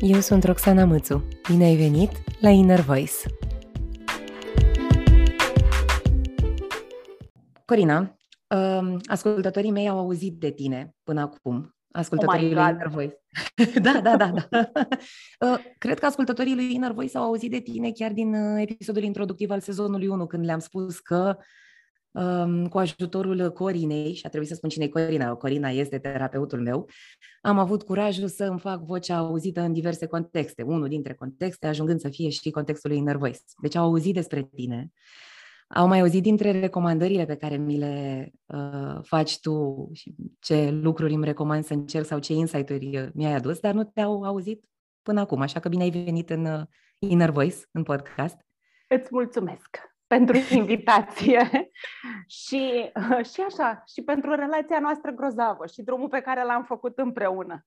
eu sunt Roxana Mățu. Bine ai venit la Inner Voice! Corina, uh, ascultătorii mei au auzit de tine până acum. Ascultătorii oh lui Inner Voice. da, da, da. da. uh, cred că ascultătorii lui Inner Voice au auzit de tine chiar din uh, episodul introductiv al sezonului 1, când le-am spus că cu ajutorul Corinei, și a trebuit să spun cine e Corina, Corina este terapeutul meu, am avut curajul să îmi fac vocea auzită în diverse contexte. Unul dintre contexte ajungând să fie și contextul lui Inner Voice. Deci au auzit despre tine, au mai auzit dintre recomandările pe care mi le uh, faci tu și ce lucruri îmi recomand să încerc sau ce insight-uri uh, mi-ai adus, dar nu te-au auzit până acum, așa că bine ai venit în uh, Inner Voice, în podcast. Îți mulțumesc! Pentru invitație și, și așa, și pentru relația noastră grozavă și drumul pe care l-am făcut împreună.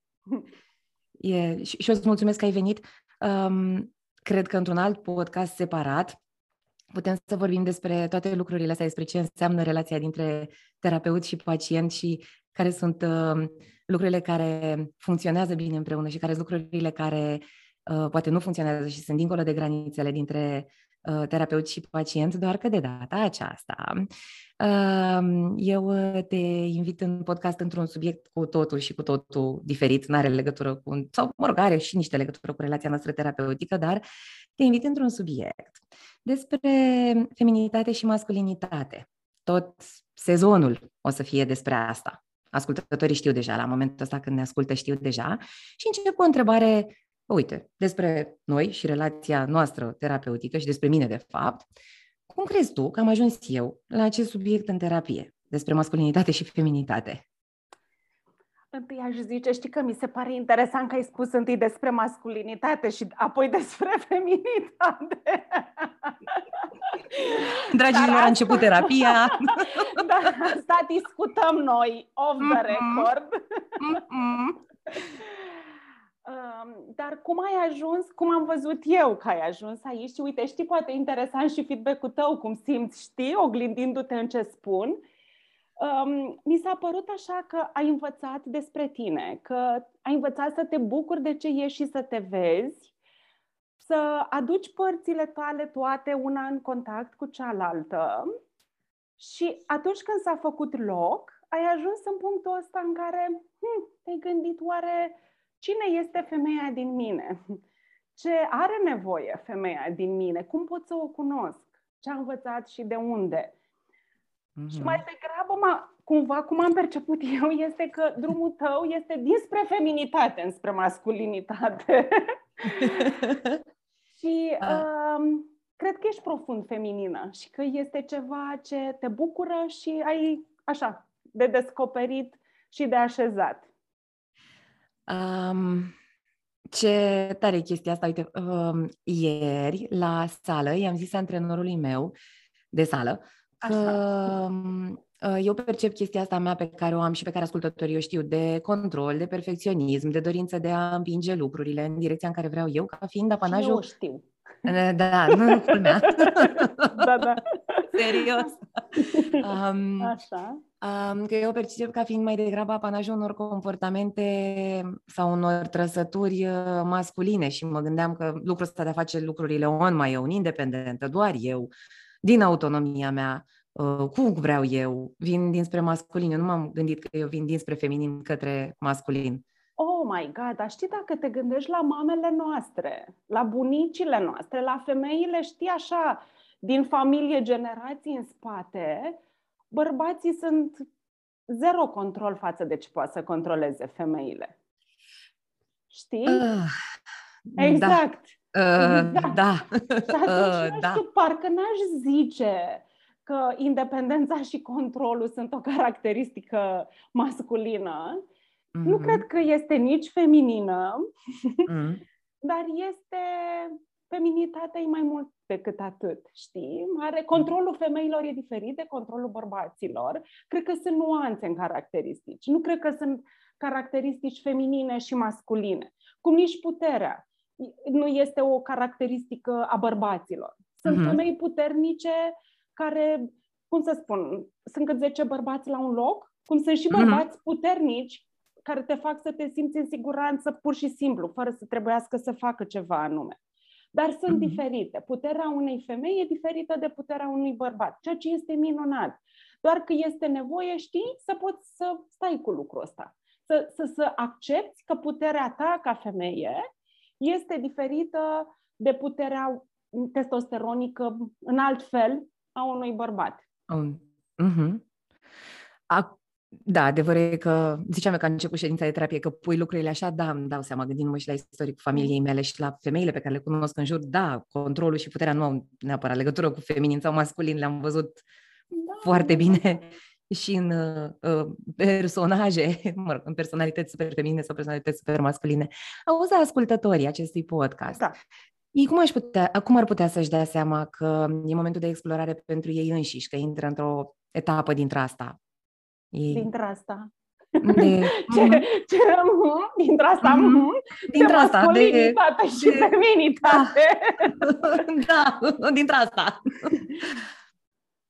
E, și, și eu îți mulțumesc că ai venit. Um, cred că într-un alt podcast separat putem să vorbim despre toate lucrurile astea, despre ce înseamnă relația dintre terapeut și pacient și care sunt uh, lucrurile care funcționează bine împreună și care sunt lucrurile care uh, poate nu funcționează și sunt dincolo de granițele dintre Uh, terapeut și pacient, doar că de data aceasta um, eu te invit în podcast într-un subiect cu totul și cu totul diferit, nu are legătură cu, sau mă rog, are și niște legătură cu relația noastră terapeutică, dar te invit într-un subiect despre feminitate și masculinitate. Tot sezonul o să fie despre asta. Ascultătorii știu deja, la momentul ăsta când ne ascultă știu deja. Și încep cu o întrebare uite, despre noi și relația noastră terapeutică și despre mine, de fapt, cum crezi tu că am ajuns eu la acest subiect în terapie, despre masculinitate și feminitate? Întâi aș zice, știi că mi se pare interesant că ai spus întâi despre masculinitate și apoi despre feminitate. Dragilor, a început terapia. da, asta discutăm noi, off the record. Mm-hmm. Dar cum ai ajuns, cum am văzut eu că ai ajuns aici și uite, știi, poate interesant și feedback-ul tău, cum simți, știi, oglindindu-te în ce spun. Um, mi s-a părut așa că ai învățat despre tine, că ai învățat să te bucuri de ce ești și să te vezi, să aduci părțile tale toate una în contact cu cealaltă și atunci când s-a făcut loc, ai ajuns în punctul ăsta în care hm, te-ai gândit oare Cine este femeia din mine? Ce are nevoie femeia din mine? Cum pot să o cunosc? Ce am învățat și de unde? Mm-hmm. Și mai degrabă, mă, cumva, cum am perceput eu, este că drumul tău este dinspre feminitate înspre masculinitate. și uh, cred că ești profund feminină și că este ceva ce te bucură și ai, așa, de descoperit și de așezat. Um, ce tare e chestia asta, uite, um, ieri la sală i-am zis antrenorului meu de sală că um, uh, eu percep chestia asta mea pe care o am și pe care ascultătorii o știu, de control, de perfecționism, de dorință de a împinge lucrurile în direcția în care vreau eu, ca fiind apanajul... Și eu știu. Da, nu culmea. da, da. Serios. Um, Așa. Um, că eu percep ca fiind mai degrabă apanajul unor comportamente sau unor trăsături uh, masculine și mă gândeam că lucrul ăsta de a face lucrurile on my own, independentă, doar eu, din autonomia mea, uh, cum vreau eu, vin dinspre masculin. Eu nu m-am gândit că eu vin dinspre feminin către masculin oh my god, dar știi dacă te gândești la mamele noastre, la bunicile noastre, la femeile, știi așa, din familie, generații în spate, bărbații sunt zero control față de ce poate să controleze femeile. Știi? Uh, exact. Da. Uh, exact. da. Și atunci, uh, da. știu, parcă n-aș zice că independența și controlul sunt o caracteristică masculină, Mm-hmm. Nu cred că este nici feminină, mm-hmm. dar este feminitatea e mai mult decât atât, știi? Are, controlul femeilor e diferit de controlul bărbaților. Cred că sunt nuanțe în caracteristici. Nu cred că sunt caracteristici feminine și masculine. Cum nici puterea nu este o caracteristică a bărbaților. Sunt mm-hmm. femei puternice care, cum să spun, sunt cât 10 bărbați la un loc, cum sunt și mhm. bărbați mm-hmm. puternici care te fac să te simți în siguranță pur și simplu, fără să trebuiască să facă ceva anume. Dar sunt mm-hmm. diferite. Puterea unei femei e diferită de puterea unui bărbat, ceea ce este minunat. Doar că este nevoie, știi, să poți să stai cu lucrul ăsta. Să, să, să accepti că puterea ta ca femeie este diferită de puterea testosteronică în alt fel a unui bărbat. Um, uh-huh. A, da, adevărul e că, ziceam eu că a început ședința de terapie, că pui lucrurile așa, da, îmi dau seama, gândindu-mă și la istoricul familiei mele și la femeile pe care le cunosc în jur, da, controlul și puterea nu au neapărat legătură cu feminin sau masculin, le-am văzut da, foarte da. bine și în uh, personaje, mă rog, în personalități super feminine sau personalități super masculine. Auzi ascultătorii acestui podcast. Da. Ei cum, aș putea, cum ar putea să-și dea seama că e momentul de explorare pentru ei înșiși, că intră într-o etapă dintre asta? Ei... Dintre asta. De... ce, ce, dintre asta, mm-hmm. dintre asta, de masculinitate de, și de, feminitate. Da, da dintre asta.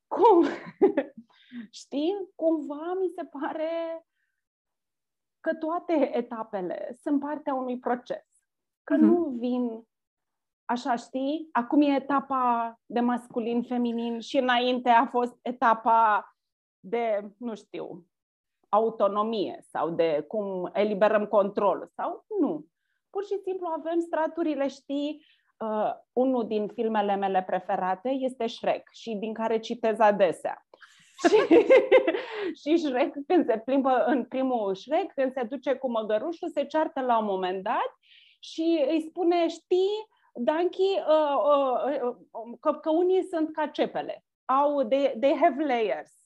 Cum? Știi? Cumva mi se pare că toate etapele sunt partea unui proces. Că mm-hmm. nu vin așa, știi? Acum e etapa de masculin-feminin și înainte a fost etapa de, nu știu, autonomie sau de cum eliberăm controlul sau nu. Pur și simplu avem straturile, știi, uh, unul din filmele mele preferate este Shrek și din care citez adesea. și, și Shrek, când se plimbă în primul Shrek, când se duce cu măgărușul, se ceartă la un moment dat și îi spune, știi, Danchi, uh, uh, uh, că, că unii sunt ca cepele. Au, they, they have layers.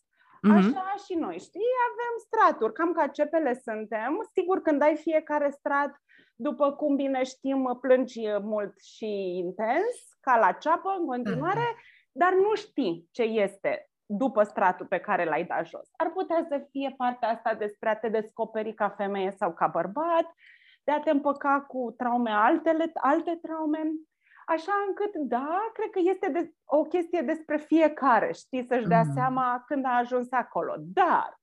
Mm-hmm. Așa și noi, știi? Avem straturi, cam ca cepele suntem. Sigur, când ai fiecare strat, după cum bine știm, plângi mult și intens, ca la ceapă, în continuare, mm-hmm. dar nu știi ce este după stratul pe care l-ai dat jos. Ar putea să fie partea asta despre a te descoperi ca femeie sau ca bărbat, de a te împăca cu traume altele, alte traume, așa încât, da, cred că este de, o chestie despre fiecare, știi, să-și dea mm. seama când a ajuns acolo. Dar,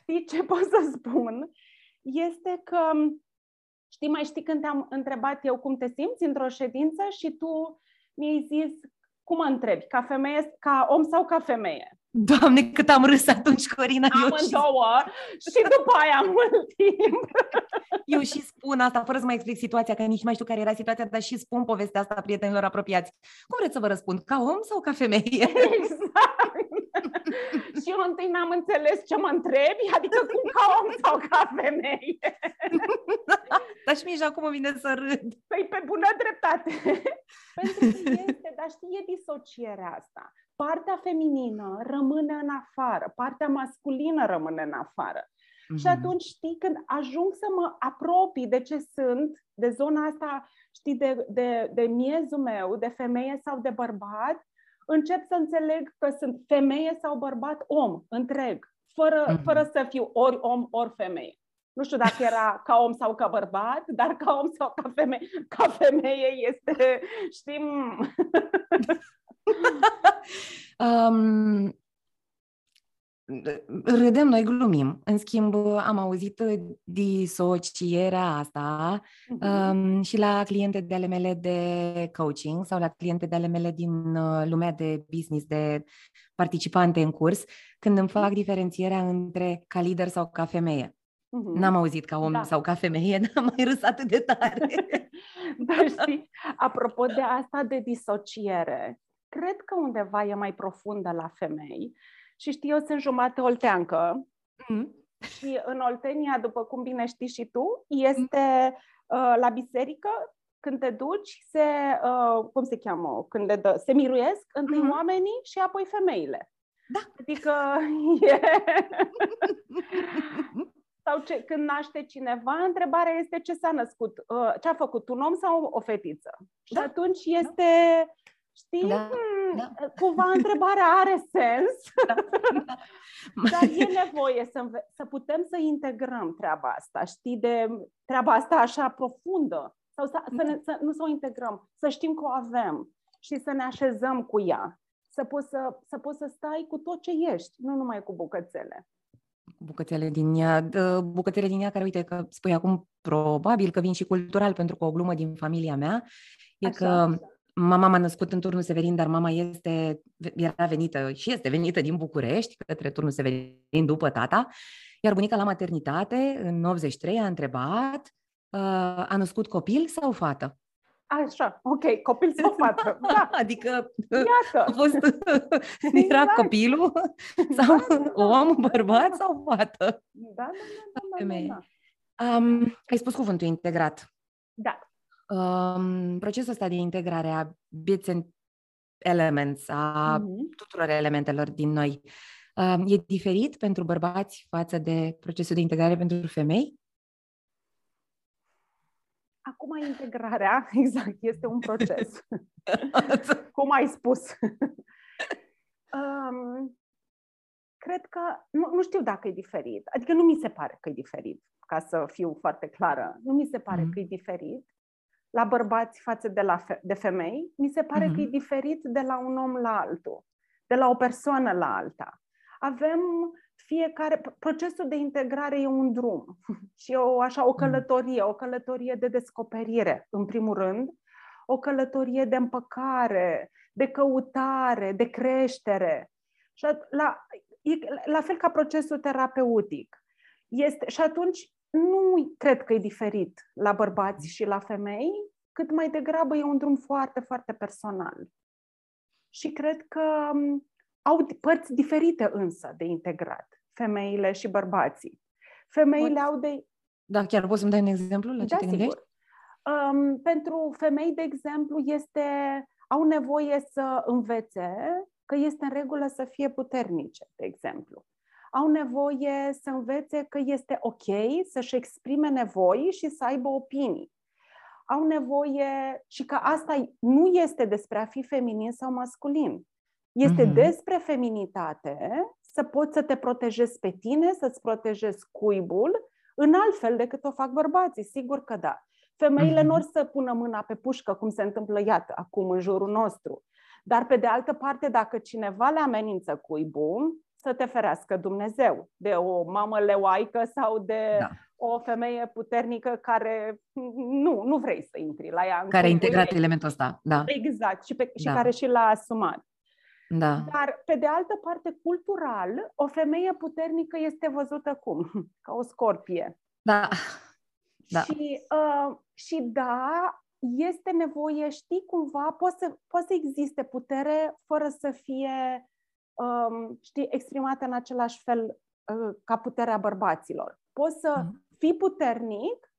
știi ce pot să spun? Este că, știi, mai știi când te-am întrebat eu cum te simți într-o ședință și tu mi-ai zis, cum mă întrebi, ca femeie, ca om sau ca femeie? Doamne, cât am râs atunci, Corina. Amândouă și... și după aia mult timp. Eu și spun asta, fără să mai explic situația, că nici mai știu care era situația, dar și spun povestea asta prietenilor apropiați. Cum vreți să vă răspund? Ca om sau ca femeie? Exact. și eu întâi n-am înțeles ce mă întrebi, adică cum ca om sau ca femeie. dar și mie acum vine să râd. Păi pe bună dreptate. Pentru că este, dar știi, e disocierea asta partea feminină rămâne în afară, partea masculină rămâne în afară. Mm-hmm. Și atunci, știi, când ajung să mă apropii de ce sunt, de zona asta, știi, de, de, de miezul meu, de femeie sau de bărbat, încep să înțeleg că sunt femeie sau bărbat om, întreg, fără, mm-hmm. fără să fiu ori om, ori femeie. Nu știu dacă era ca om sau ca bărbat, dar ca om sau ca femeie, ca femeie este, știm... um, râdem, noi glumim. În schimb, am auzit disocierea asta uh-huh. um, și la cliente de ale mele de coaching sau la cliente de ale mele din uh, lumea de business, de participante în curs, când îmi fac diferențierea între ca lider sau ca femeie. Uh-huh. N-am auzit ca om da. sau ca femeie, n-am mai râs atât de tare. Dar știi, apropo de asta de disociere, cred că undeva e mai profundă la femei și știi, eu sunt jumate olteancă mm. și în Oltenia, după cum bine știi și tu, este uh, la biserică când te duci, se, uh, cum se cheamă, când le dă, se miruiesc întâi mm-hmm. oamenii și apoi femeile. Da. Adică e... sau ce, când naște cineva, întrebarea este ce s-a născut, uh, ce a făcut, un om sau o fetiță? Da. Și atunci da. este da. Știi? Da, hmm, da. Cumva întrebarea are sens, da, da. dar e nevoie să, să putem să integrăm treaba asta, știi, de treaba asta așa profundă, sau să, să, ne, să nu să o integrăm, să știm că o avem și să ne așezăm cu ea, să poți să, să, poți să stai cu tot ce ești, nu numai cu bucățele. bucățele din ea, bucățele din ea care, uite, că spui acum, probabil că vin și cultural, pentru că o glumă din familia mea e Așa. că mama m-a născut în turnul Severin, dar mama este, era venită și este venită din București, către turnul Severin după tata, iar bunica la maternitate, în 83, a întrebat, a născut copil sau fată? Așa, ok, copil sau fată. Da. Adică Iată. a fost, era exact. copilul sau da, da, da. om, bărbat sau fată? Da, da, da. da, da, da. Um, ai spus cuvântul integrat. Da. Um, procesul ăsta de integrare a bits and elements, a mm-hmm. tuturor elementelor din noi, um, e diferit pentru bărbați față de procesul de integrare pentru femei? Acum integrarea, exact, este un proces. Cum ai spus. um, cred că, nu, nu știu dacă e diferit, adică nu mi se pare că e diferit, ca să fiu foarte clară. Nu mi se pare mm. că e diferit la bărbați față de, la fe- de femei, mi se pare mm-hmm. că e diferit de la un om la altul, de la o persoană la alta. Avem fiecare, procesul de integrare e un drum și o, așa, o mm. călătorie, o călătorie de descoperire, în primul rând, o călătorie de împăcare, de căutare, de creștere. Și la, e la fel ca procesul terapeutic. Este, și atunci nu cred că e diferit la bărbați și la femei, cât mai degrabă e un drum foarte, foarte personal. Și cred că au părți diferite însă de integrat, femeile și bărbații. Femeile Poți... au de... Da, chiar poți să-mi dai un exemplu la ce da, te gândești? Sigur. Um, pentru femei, de exemplu, este, au nevoie să învețe că este în regulă să fie puternice, de exemplu. Au nevoie să învețe că este ok să-și exprime nevoi și să aibă opinii. Au nevoie și că asta nu este despre a fi feminin sau masculin. Este mm-hmm. despre feminitate, să poți să te protejezi pe tine, să-ți protejezi cuibul, în alt fel decât o fac bărbații, sigur că da. Femeile mm-hmm. nu or să pună mâna pe pușcă, cum se întâmplă, iată, acum în jurul nostru. Dar, pe de altă parte, dacă cineva le amenință cuibul, să te ferească Dumnezeu de o mamă leoaică sau de da. o femeie puternică care nu, nu vrei să intri la ea. Care a integrat elementul ăsta, da. Exact, și, pe, și da. care și l-a asumat. Da. Dar, pe de altă parte, cultural, o femeie puternică este văzută cum? Ca o scorpie. Da. da. Și, uh, și da, este nevoie, știi, cumva, poate să, poate să existe putere fără să fie, um, știi, exprimată în același fel uh, ca puterea bărbaților. Poți să mm-hmm. fii puternic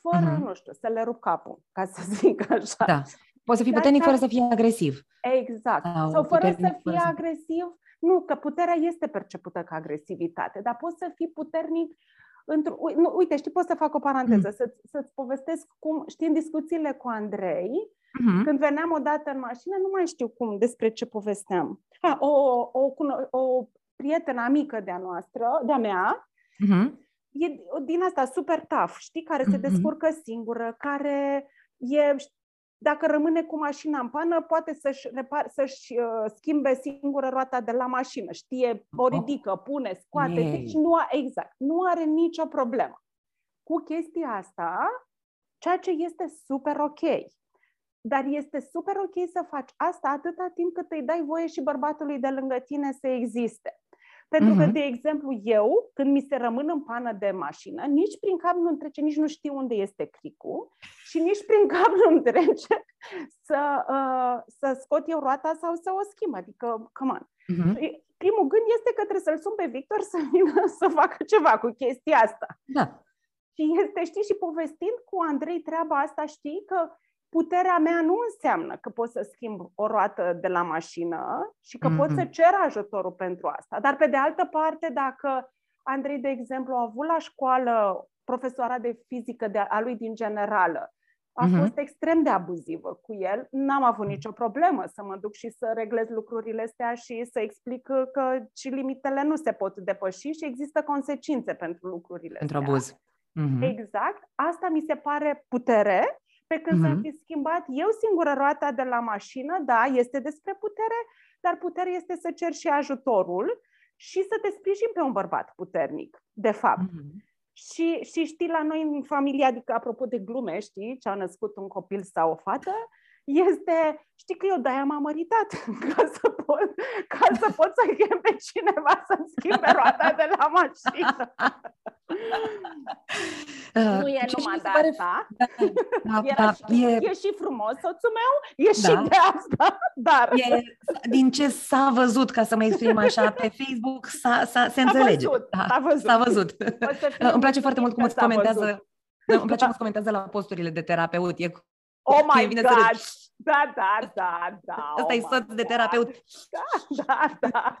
fără, mm-hmm. nu știu, să le rup capul, ca să zic așa. Da. Poți să fii puternic fără să fii agresiv. Exact. Sau, Sau fără să fii fără agresiv. Nu, că puterea este percepută ca agresivitate, dar poți să fii puternic într nu, uite, știi, pot să fac o paranteză, mm. să, să-ți povestesc cum, știi, în discuțiile cu Andrei, mm-hmm. când veneam odată în mașină, nu mai știu cum, despre ce povesteam. Ha, o, o, o, o prietenă amică de-a noastră, de-a mea, mm-hmm. e din asta super tough, știi, care se mm-hmm. descurcă singură, care e, dacă rămâne cu mașina în pană, poate să-și, repar, să-și uh, schimbe singură roata de la mașină. Știe, o oh. ridică, pune, scoate. Ei. Deci nu, a, exact, nu are nicio problemă. Cu chestia asta, ceea ce este super ok. Dar este super ok să faci asta atâta timp cât îi dai voie și bărbatului de lângă tine să existe. Pentru uh-huh. că, mhm. de exemplu, eu, când mi se rămân în pană de mașină, nici prin cap nu-mi trece, nici nu știu unde este cricul și nici prin cap nu-mi trece să, uh, să scot eu roata sau să o schimb. Adică, come on. Uh-huh. Primul gând este că trebuie să-l sun pe Victor să vină să facă ceva cu chestia asta. Da. Și este, știi, și povestind cu Andrei treaba asta, știi, că puterea mea nu înseamnă că pot să schimb o roată de la mașină și că mm-hmm. pot să cer ajutorul pentru asta. Dar, pe de altă parte, dacă Andrei, de exemplu, a avut la școală profesoara de fizică de a lui din generală, a mm-hmm. fost extrem de abuzivă cu el, n-am avut nicio problemă să mă duc și să reglez lucrurile astea și să explic că și limitele nu se pot depăși și există consecințe pentru lucrurile Pentru astea. abuz. Mm-hmm. Exact. Asta mi se pare putere pe când uh-huh. să fi schimbat eu singură roata de la mașină, da, este despre putere, dar putere este să cer și ajutorul și să te sprijin pe un bărbat puternic, de fapt. Mm-hmm. Și, și știi, la noi în familie, adică apropo de glume, știi, ce a născut un copil sau o fată, este, știi că eu de-aia m-am măritat, ca să pot, ca să, pot să chem pe cineva să-mi schimbe roata de la mașină. Uh, nu e numai de pare... asta. Da, da, da, și, e... e și frumos soțul meu, e da. și de asta, dar... E, din ce s-a văzut, ca să mă exprim așa, pe Facebook s-a, s-a, se înțelege. Văzut, da, s-a văzut. S-a văzut. Îmi place foarte mult cum îți comentează îmi place cum comentează la posturile de terapeut. E Oh my God! Da, da, da, da. Asta oh e soț de terapeut. Da, da, da.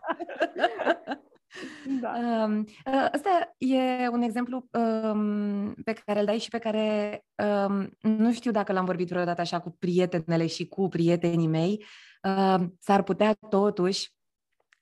Da. Um, ăsta e un exemplu um, pe care îl dai și pe care um, nu știu dacă l-am vorbit vreodată așa cu prietenele și cu prietenii mei. Um, s-ar putea totuși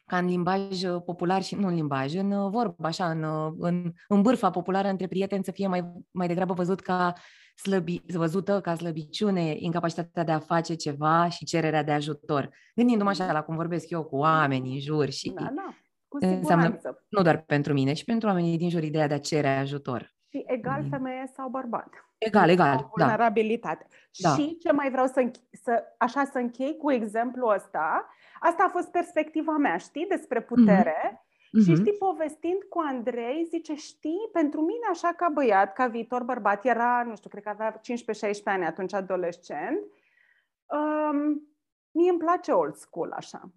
ca în limbaj popular și nu în limbaj, în vorbă, așa, în, în, în bârfa populară între prieteni să fie mai, mai degrabă văzut ca slăbi, văzută ca slăbiciune, incapacitatea de a face ceva și cererea de ajutor. Gândindu-mă așa la cum vorbesc eu cu oameni în jur și da, da. Cu înseamnă nu doar pentru mine, ci pentru oamenii din jur ideea de a cere ajutor. Și egal mm. femeie sau bărbat. Egal, egal, da. vulnerabilitate. Da. Și ce mai vreau să, să, așa să închei cu exemplul ăsta, asta a fost perspectiva mea, știi, despre putere. Mm-hmm Mm-hmm. Și știi, povestind cu Andrei, zice, știi, pentru mine așa ca băiat, ca viitor bărbat, era, nu știu, cred că avea 15-16 ani atunci, adolescent, um, mie îmi place old school așa.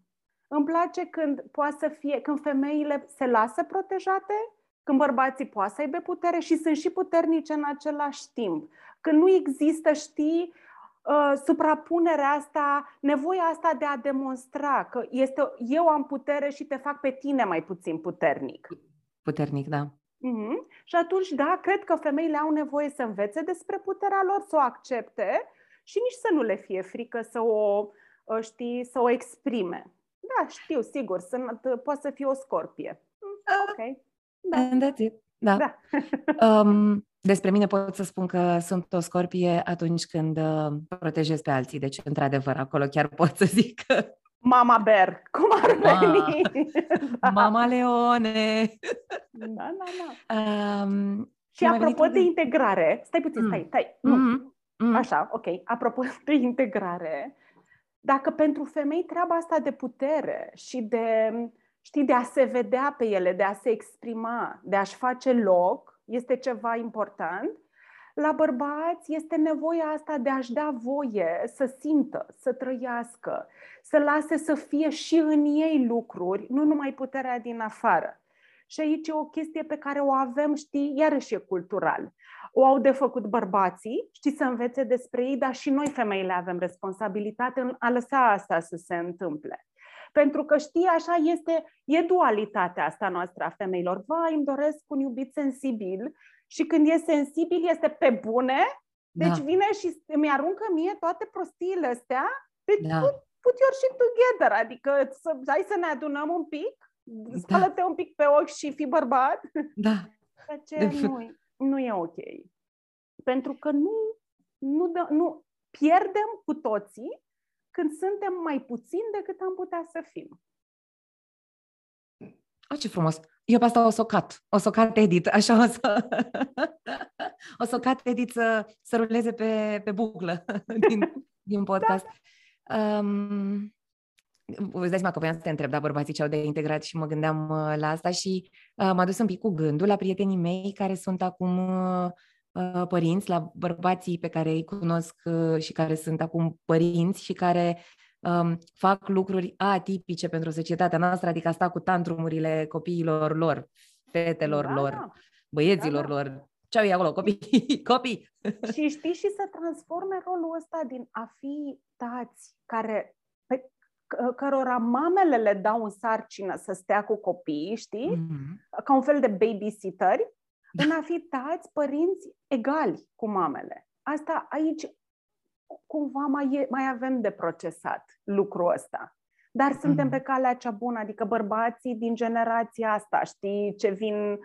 Îmi place când poate să fie, când femeile se lasă protejate, când bărbații poate să aibă putere și sunt și puternice în același timp. Când nu există, știi, uh, suprapunerea asta, nevoia asta de a demonstra că este, eu am putere și te fac pe tine mai puțin puternic. Puternic, da. Mm-hmm. Și atunci, da, cred că femeile au nevoie să învețe despre puterea lor, să o accepte și nici să nu le fie frică să o, uh, știi, să o exprime. Da, știu, sigur, sunt, poate să fie o scorpie. Mm, ok. Da. And that's it. Da. da. um, despre mine pot să spun că sunt o scorpie atunci când uh, protejez pe alții. Deci, într-adevăr, acolo chiar pot să zic că... Mama Bear, cum ar veni? da. Mama Leone! Da, da, da. Um, și apropo de integrare, stai puțin, stai, mm. stai. Nu. Mm-hmm. Mm. Așa, ok. Apropo de integrare, dacă pentru femei treaba asta de putere și de, știi, de a se vedea pe ele, de a se exprima, de a-și face loc, este ceva important. La bărbați este nevoia asta de a-și da voie să simtă, să trăiască, să lase să fie și în ei lucruri, nu numai puterea din afară. Și aici e o chestie pe care o avem, știi, iarăși e cultural. O au de făcut bărbații, știți, să învețe despre ei, dar și noi femeile avem responsabilitate în a lăsa asta să se întâmple. Pentru că știi, așa este, e dualitatea asta noastră a femeilor. Vai, îmi doresc un iubit sensibil și când e sensibil este pe bune, deci da. vine și îmi aruncă mie toate prostiile astea, deci da. put, put your shit together, adică să, hai să ne adunăm un pic, da. spală-te un pic pe ochi și fi bărbat. Da. Ce nu, nu e ok. Pentru că nu, nu, dă, nu pierdem cu toții când suntem mai puțini decât am putea să fim. Oh, ce frumos! Eu pe asta o să o cat. O să o cat edit, așa o să... o să o cat edit să, să ruleze pe, pe buclă din, din podcast. Da. Um, îți dai seama că voiam să te întreb, da, bărbații ce au de integrat și mă gândeam uh, la asta și uh, m-a dus un pic cu gândul la prietenii mei care sunt acum uh, Uh, părinți, la bărbații pe care îi cunosc uh, și care sunt acum părinți și care um, fac lucruri atipice pentru societatea noastră, adică asta cu tantrumurile copiilor lor, fetelor da, lor, da. băieților da, da. lor. Ce au ei acolo? Copii? Copii! Și știi și să transforme rolul ăsta din a fi tați care pe cărora mamele le dau în sarcină să stea cu copiii, știi? Mm-hmm. Ca un fel de babysitteri, da. în a fi tați părinți egali cu mamele. Asta aici cumva mai, e, mai avem de procesat lucrul ăsta. Dar suntem mm-hmm. pe calea cea bună, adică bărbații din generația asta, știi, ce vin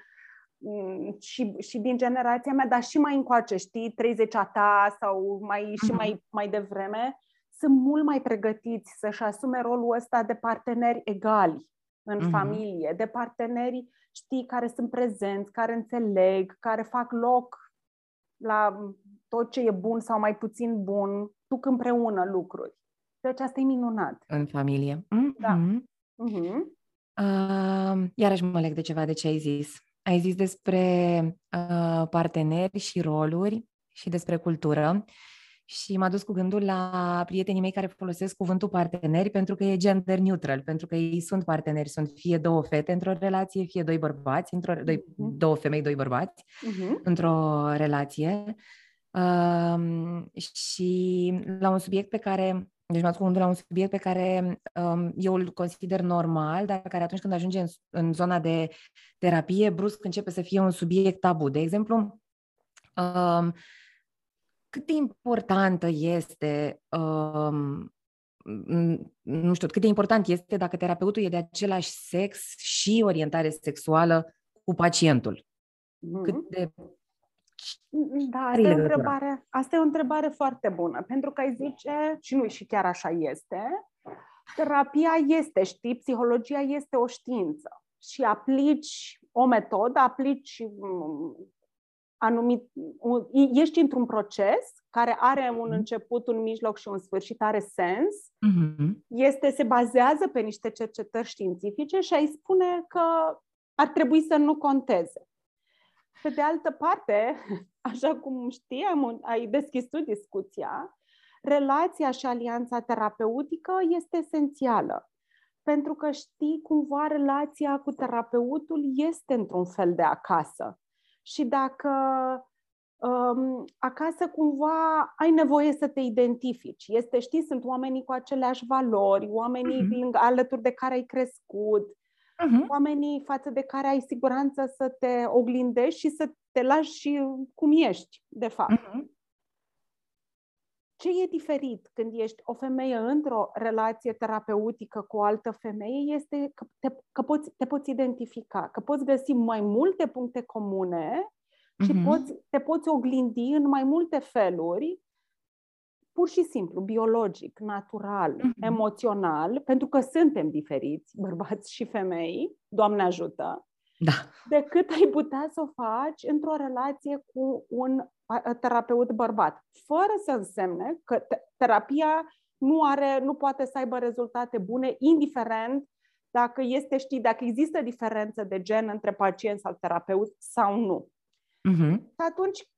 mm, și, și din generația mea, dar și mai încoace, știi, 30 a ta sau mai, mm-hmm. și mai, mai devreme, sunt mult mai pregătiți să-și asume rolul ăsta de parteneri egali în uh-huh. familie, de parteneri, știi, care sunt prezenți, care înțeleg, care fac loc la tot ce e bun sau mai puțin bun, duc împreună lucruri. Deci asta e minunat. În familie. Mm-hmm. Da. Mm-hmm. Uh, iarăși mă leg de ceva de ce ai zis. Ai zis despre uh, parteneri și roluri și despre cultură și m-a dus cu gândul la prietenii mei care folosesc cuvântul parteneri pentru că e gender neutral, pentru că ei sunt parteneri, sunt fie două fete într-o relație, fie doi bărbați, într-o, doi, uh-huh. două femei, doi bărbați uh-huh. într-o relație. Uh, și la un subiect pe care deci m-ați cu la un subiect pe care um, eu îl consider normal, dar care atunci când ajunge în, în zona de terapie, brusc începe să fie un subiect tabu. De exemplu, um, cât de importantă este, um, nu știu, cât de important este dacă terapeutul e de același sex și orientare sexuală cu pacientul. Mm-hmm. Cât de da, asta e, o întrebare, asta e o întrebare foarte bună, pentru că ai zice, și nu și chiar așa este, terapia este, știi, psihologia este o știință și aplici o metodă, aplici mm, anumit, ești într-un proces care are un mhm. început, un mijloc și un sfârșit, are sens, uh-huh. este, se bazează pe niște cercetări științifice și ai spune că ar trebui să nu conteze. Pe de altă parte, așa cum știam, ai deschis tu discuția, relația și alianța terapeutică este esențială. Pentru că știi cumva relația cu terapeutul este într-un fel de acasă. Și dacă um, acasă cumva ai nevoie să te identifici. Este, știi, sunt oamenii cu aceleași valori, oamenii mm-hmm. alături de care ai crescut, uh-huh. oamenii față de care ai siguranță să te oglindești și să te lași și cum ești, de fapt. Uh-huh. Ce e diferit când ești o femeie într-o relație terapeutică cu o altă femeie este că te, că poți, te poți identifica, că poți găsi mai multe puncte comune și uh-huh. poți, te poți oglindi în mai multe feluri pur și simplu, biologic, natural, mm-hmm. emoțional, pentru că suntem diferiți, bărbați și femei, Doamne ajută, da. decât ai putea să o faci într-o relație cu un terapeut bărbat. Fără să însemne că terapia nu, are, nu poate să aibă rezultate bune, indiferent dacă este, știi, dacă există diferență de gen între pacient sau terapeut sau nu. Mm-hmm. Și atunci,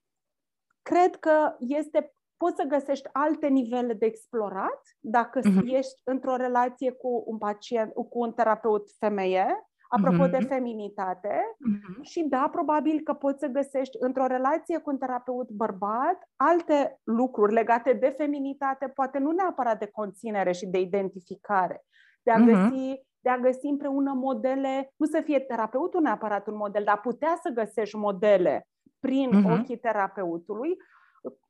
cred că este poți să găsești alte nivele de explorat dacă uh-huh. ești într-o relație cu un pacient, cu un terapeut femeie, apropo uh-huh. de feminitate. Uh-huh. Și da, probabil că poți să găsești într-o relație cu un terapeut bărbat alte lucruri legate de feminitate, poate nu neapărat de conținere și de identificare, de a uh-huh. găsi de a găsi împreună modele, nu să fie terapeutul neapărat un model, dar putea să găsești modele prin uh-huh. ochii terapeutului,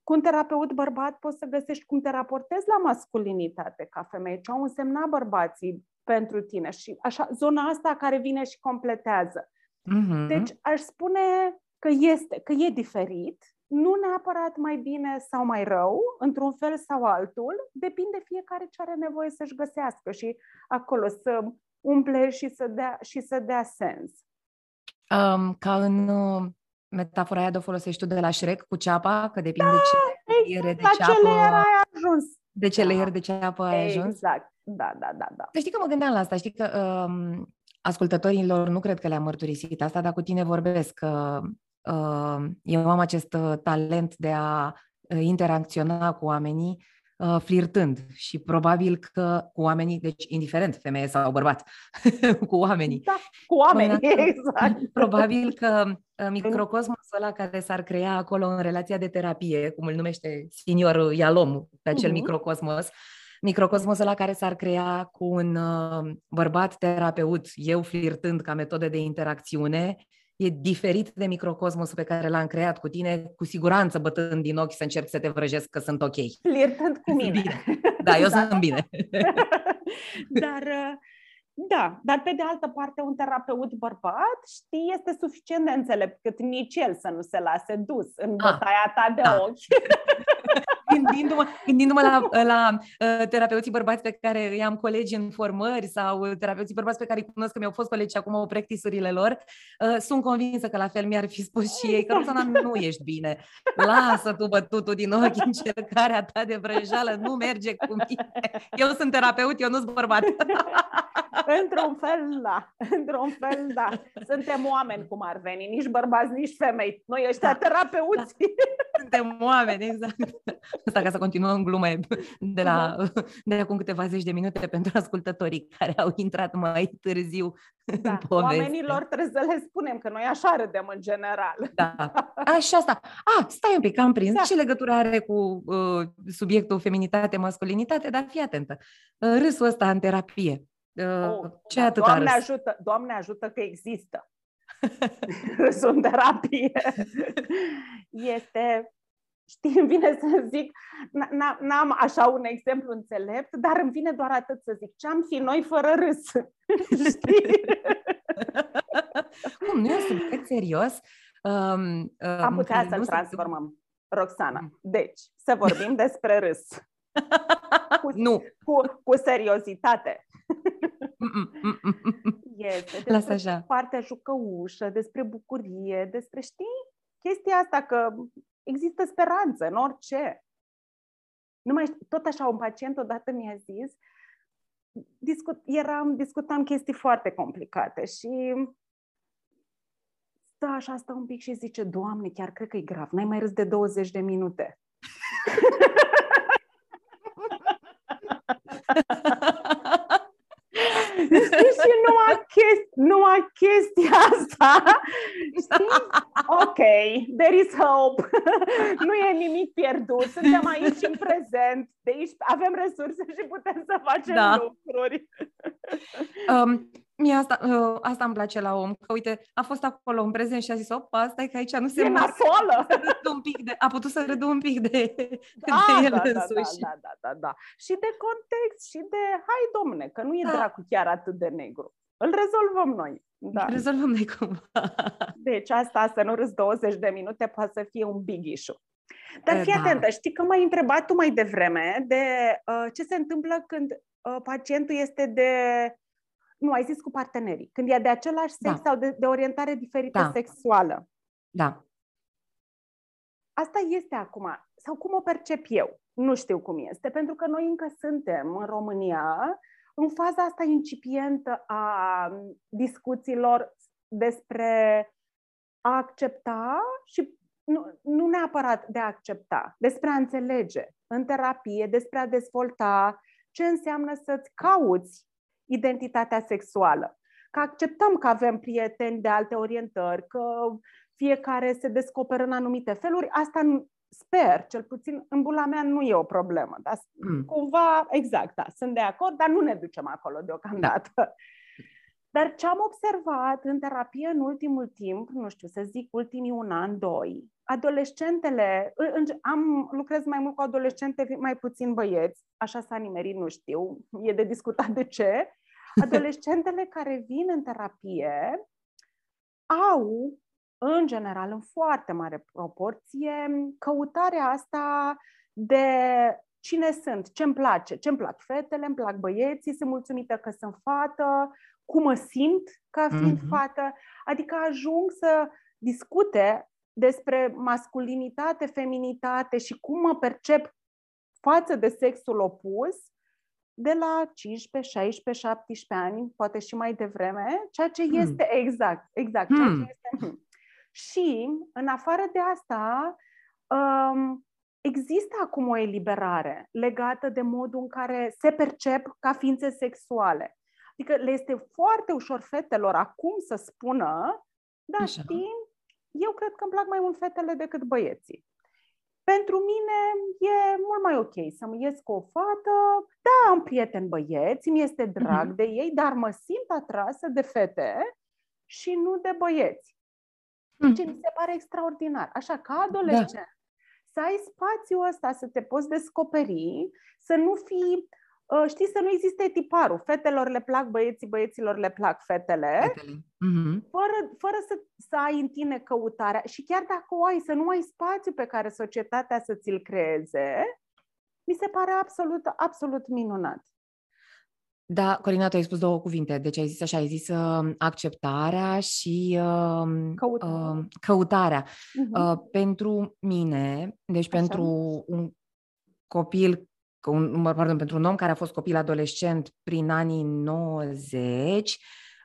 cu un terapeut bărbat poți să găsești cum te raportezi la masculinitate ca femeie, ce au însemnat bărbații pentru tine și așa, zona asta care vine și completează. Mm-hmm. Deci aș spune că este, că e diferit, nu neapărat mai bine sau mai rău, într-un fel sau altul, depinde fiecare ce are nevoie să-și găsească și acolo să umple și să dea, și să dea sens. Um, ca în uh, metafora aia de o folosești tu de la Shrek cu ceapa, că depinde da, ce exact, de ceapă... ce layer ai ajuns. De ce da. layer de ceapă ai ajuns. Exact, da, da, da. da. Să știi că mă gândeam la asta, știi că um, ascultătorilor nu cred că le-am mărturisit asta, dar cu tine vorbesc că uh, eu am acest uh, talent de a uh, interacționa cu oamenii uh, flirtând și probabil că cu oamenii, deci indiferent, femeie sau bărbat, cu oamenii. Da, cu oamenii, exact. Probabil că uh, microcosmul ăla care s-ar crea acolo în relația de terapie, cum îl numește senior Ialom, pe acel uh-huh. microcosmos, microcosmosul ăla care s-ar crea cu un uh, bărbat terapeut, eu flirtând ca metodă de interacțiune, e diferit de microcosmosul pe care l-am creat cu tine, cu siguranță bătând din ochi să încerc să te vrăjesc că sunt ok. Flirtând cu mine. Bine. Da, eu da. sunt bine. Dar, uh, da, dar pe de altă parte un terapeut bărbat, știi, este suficient de înțelept cât nici el să nu se lase dus în ah, bătaia ta de da. ochi. gândindu-mă, gândindu-mă la, la uh, terapeuții bărbați pe care îi am colegi în formări sau terapeuții bărbați pe care îi cunosc că mi-au fost colegi și acum au practisurile lor, uh, sunt convinsă că la fel mi-ar fi spus și ei că Roxana, nu ești bine. Lasă tu bătutul din ochi, încercarea ta de vrăjală nu merge cu mine. Eu sunt terapeut, eu nu sunt bărbat. Într-un fel, da. Într-un fel, da. Suntem oameni, cum ar veni, nici bărbați, nici femei. Noi ăștia da. terapeuți. Da. Suntem oameni, exact. Asta ca să continuăm glume de, la, de acum câteva zeci de minute pentru ascultătorii care au intrat mai târziu da. în poveste. Oamenilor trebuie să le spunem că noi așa râdem în general. Da. Așa asta. Ah, stai un pic, am prins. Da. Ce legătură are cu uh, subiectul feminitate, masculinitate? Dar fii atentă. Uh, râsul ăsta în terapie. Uh, oh, ce da, atât Doamne ajută, Doamne ajută că există. Râsul în terapie. este știi, îmi vine să zic, n-am așa un exemplu înțelept, dar îmi vine doar atât să zic, ce-am fi noi fără râs, știi? Cum, nu e un subiect serios? Um, um, Am putea să-l transformăm, Roxana. Mm. Deci, să vorbim despre râs. Cu, nu. Cu, cu seriozitate. este despre așa. partea jucăușă, despre bucurie, despre, știi, chestia asta că există speranță în orice. Nu mai știu, tot așa, un pacient odată mi-a zis, discut, eram, discutam chestii foarte complicate și stă așa, stă un pic și zice, Doamne, chiar cred că e grav, n-ai mai râs de 20 de minute. Știi, și numai, chesti, numai chestia asta, știi? Ok, there is hope. nu e nimic pierdut, suntem aici în prezent, de aici avem resurse și putem să facem da. lucruri. um, Mie asta, uh, asta îmi place la om, că uite, a fost acolo în prezent și a zis, opa, asta e că aici nu se e nasolă. un pic de, a putut să râdă un pic de, da, de el da, da, însuși. Da, da, da, da, Și de context și de, hai domne, că nu e da. dracu chiar atât de negru. Îl rezolvăm noi. Da. Rezolvăm noi cumva. Deci asta, să nu râzi 20 de minute, poate să fie un big issue. Dar fii da. atentă, știi că m-ai întrebat tu mai devreme de uh, ce se întâmplă când uh, pacientul este de nu, ai zis cu partenerii. Când e de același sex da. sau de, de orientare diferită da. sexuală. Da. Asta este acum. Sau cum o percep eu? Nu știu cum este. Pentru că noi încă suntem în România în faza asta incipientă a discuțiilor despre a accepta și nu, nu neapărat de a accepta, despre a înțelege în terapie, despre a dezvolta ce înseamnă să-ți cauți identitatea sexuală. Că acceptăm că avem prieteni de alte orientări, că fiecare se descoperă în anumite feluri, asta sper, cel puțin în bula mea nu e o problemă. Dar mm. cumva, exact, da, sunt de acord, dar nu ne ducem acolo deocamdată. Da. Dar ce am observat în terapie în ultimul timp, nu știu, să zic ultimii un an, doi, adolescentele, am lucrez mai mult cu adolescente, mai puțin băieți, așa s-a nimerit, nu știu, e de discutat de ce. Adolescentele care vin în terapie au, în general, în foarte mare proporție, căutarea asta de cine sunt, ce îmi place, ce îmi plac fetele, îmi plac băieții, sunt mulțumită că sunt fată, cum mă simt ca fiind mm-hmm. fată, adică ajung să discute despre masculinitate, feminitate și cum mă percep față de sexul opus de la 15, 16, 17 ani, poate și mai devreme, ceea ce hmm. este exact, exact, ceea hmm. ce este. Hmm. Și, în afară de asta, um, există acum o eliberare legată de modul în care se percep ca ființe sexuale. Adică le este foarte ușor fetelor acum să spună, da, Așa. știi, eu cred că îmi plac mai mult fetele decât băieții. Pentru mine e mult mai ok să mă ies cu o fată, da, am prieteni băieți, mi este drag mm-hmm. de ei, dar mă simt atrasă de fete și nu de băieți. Mm. Ce mi se pare extraordinar. Așa, ca adolescent, da. să ai spațiul ăsta, să te poți descoperi, să nu fii Uh, știi, să nu existe tiparul. Fetelor le plac băieții, băieților le plac fetele, fetele. Mm-hmm. Fără, fără să, să ai în tine căutarea. Și chiar dacă o ai, să nu ai spațiu pe care societatea să ți-l creeze, mi se pare absolut, absolut minunat. Da, Corina, tu ai spus două cuvinte. Deci ai zis așa, ai zis uh, acceptarea și uh, căutarea. Uh, căutarea. Uh-huh. Uh, pentru mine, deci așa. pentru un copil, un, pardon, pentru un om care a fost copil adolescent prin anii 90,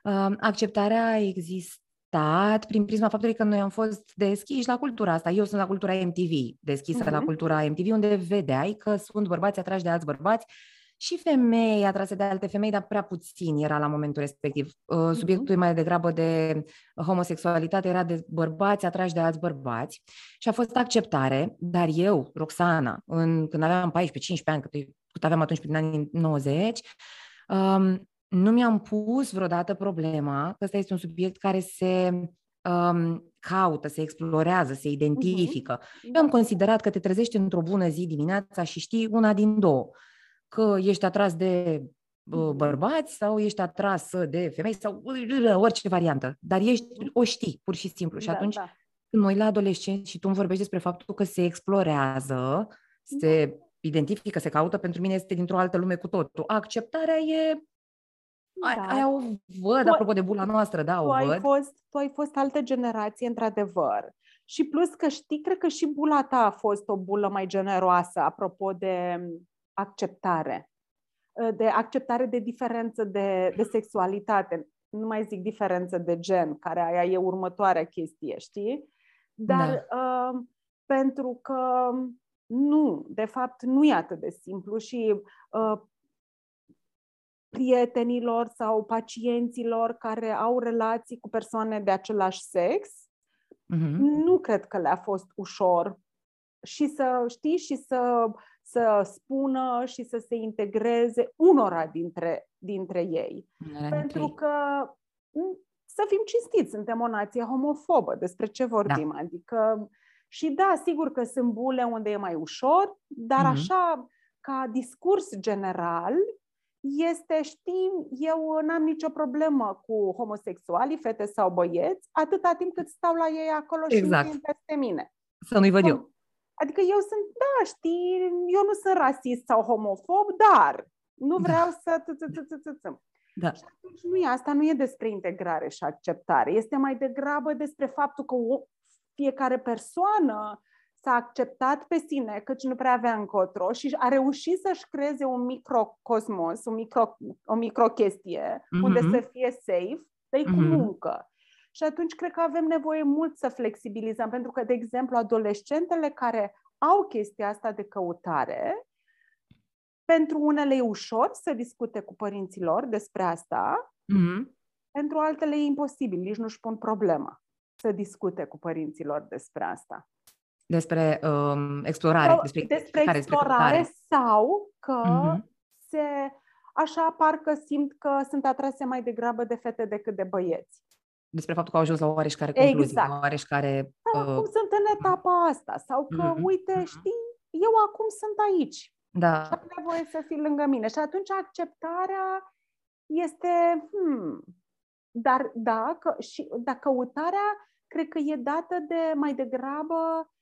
uh, acceptarea a existat prin prisma faptului că noi am fost deschiși la cultura asta. Eu sunt la cultura MTV, deschisă uh-huh. la cultura MTV, unde vedeai că sunt bărbați atrași de alți bărbați și femei atrase de alte femei, dar prea puțin era la momentul respectiv. Uh, mhm. Subiectul mai degrabă de homosexualitate era de bărbați atrași de alți bărbați și a fost acceptare, dar eu, Roxana, în, când aveam 14-15 ani, cât, cât aveam atunci prin anii 90, um, nu mi-am pus vreodată problema că ăsta este un subiect care se um, caută, se explorează, se identifică. Uh-huh. Eu am considerat că te trezești într-o bună zi dimineața și știi una din două că ești atras de mm-hmm. bărbați sau ești atras de femei sau orice variantă, dar ești, o știi, pur și simplu. Și da, atunci, da. când noi la adolescenți și tu îmi vorbești despre faptul că se explorează, se da. identifică, se caută, pentru mine este dintr-o altă lume cu totul. Acceptarea e da. Aia o văd, tu, apropo de bula noastră, da, o ai văd. Fost, tu ai fost altă generație, într-adevăr. Și plus că știi, cred că și bula ta a fost o bulă mai generoasă, apropo de acceptare. Ă, de acceptare de diferență de, de sexualitate. Nu mai zic diferență de gen, care aia e următoarea chestie, știi? Dar da. uh, pentru că nu, de fapt, nu e atât de simplu și uh, prietenilor sau pacienților care au relații cu persoane de același sex, uh-huh. nu cred că le-a fost ușor și să știi și să să spună și să se integreze unora dintre, dintre ei. Unora Pentru dintre că, să fim cinstiți, suntem o nație homofobă. Despre ce vorbim? Da. Adică, și da, sigur că sunt bule unde e mai ușor, dar mm-hmm. așa, ca discurs general, este, știm, eu n-am nicio problemă cu homosexualii, fete sau băieți, atâta timp cât stau la ei acolo exact. și nu peste mine. Să nu-i văd eu. Adică eu sunt, da, știi, eu nu sunt rasist sau homofob, dar nu da. vreau să... Da. Și atunci nu e, asta nu e despre integrare și acceptare, este mai degrabă despre faptul că o, fiecare persoană s-a acceptat pe sine, căci nu prea avea încotro și a reușit să-și creeze un microcosmos, un micro, o microchestie mm-hmm. unde să fie safe, dar mm-hmm. cu muncă. Și atunci cred că avem nevoie mult să flexibilizăm, pentru că, de exemplu, adolescentele care au chestia asta de căutare, pentru unele e ușor să discute cu părinții lor despre asta, mm-hmm. pentru altele e imposibil, nici nu-și pun problema să discute cu părinții lor despre asta. Despre um, explorare. Sau, despre, despre care, explorare despre sau că mm-hmm. se, așa parcă simt că sunt atrase mai degrabă de fete decât de băieți despre faptul că au ajuns la oareșcare concluzii, exact. la oareșcare... Sau uh... acum sunt în etapa asta, sau că, mm-hmm. uite, mm-hmm. știi, eu acum sunt aici. Da. Și am nevoie să fii lângă mine. Și atunci acceptarea este... Hmm, dar da, că, și, dar căutarea cred că e dată de mai degrabă